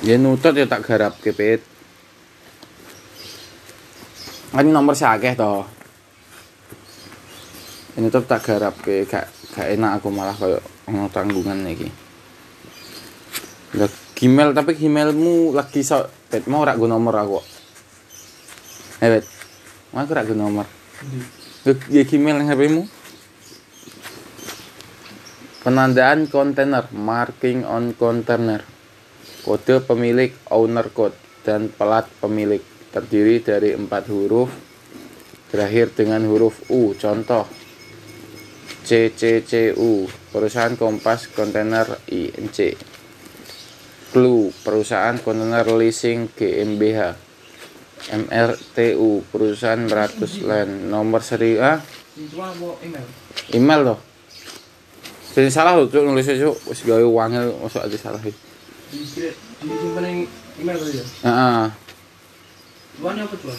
Ya nutut ya tak garap kepit. Kan nomor sakeh to. Ini tuh tak garap ke gak gak enak aku malah kayak ono tanggungan iki. Lah Gmail tapi Gmailmu lagi so bet mau rak go nomor aku. Eh. Mau aku rak go nomor. Ya Gmail yang HP-mu. Penandaan kontainer, marking on container. Kode pemilik owner code dan pelat pemilik terdiri dari empat huruf berakhir dengan huruf U. Contoh CCCU perusahaan Kompas Kontainer INC. Clue perusahaan kontainer leasing GmbH. MRTU perusahaan Meratus Land nomor seri Itu mau email. loh. Jadi salah loh nulisnya cuk wis gawe masuk aja salah iki. Di di simpan yang email tadi ya. Heeh. Tuan apa tuan?